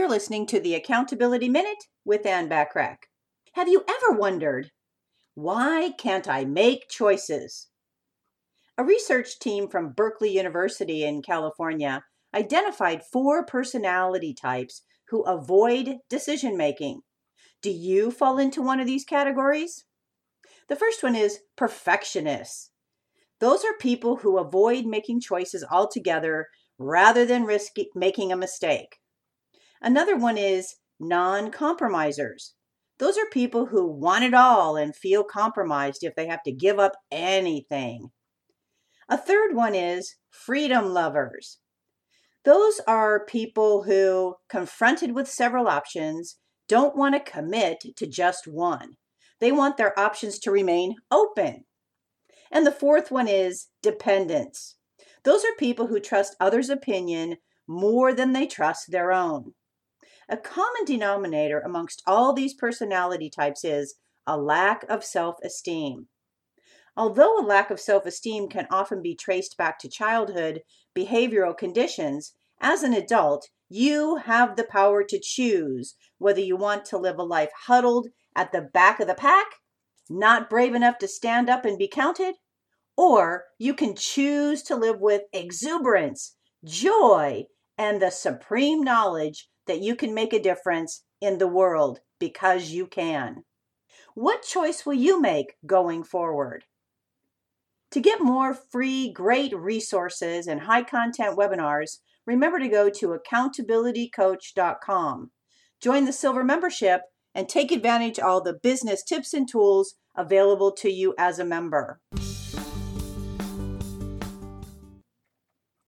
You're listening to the Accountability Minute with Ann Bachrach. Have you ever wondered, why can't I make choices? A research team from Berkeley University in California identified four personality types who avoid decision making. Do you fall into one of these categories? The first one is perfectionists. Those are people who avoid making choices altogether rather than risk making a mistake. Another one is non compromisers. Those are people who want it all and feel compromised if they have to give up anything. A third one is freedom lovers. Those are people who, confronted with several options, don't want to commit to just one. They want their options to remain open. And the fourth one is dependants. Those are people who trust others' opinion more than they trust their own. A common denominator amongst all these personality types is a lack of self esteem. Although a lack of self esteem can often be traced back to childhood behavioral conditions, as an adult, you have the power to choose whether you want to live a life huddled at the back of the pack, not brave enough to stand up and be counted, or you can choose to live with exuberance, joy, and the supreme knowledge that you can make a difference in the world because you can. What choice will you make going forward? To get more free, great resources and high content webinars, remember to go to accountabilitycoach.com. Join the silver membership and take advantage of all the business tips and tools available to you as a member.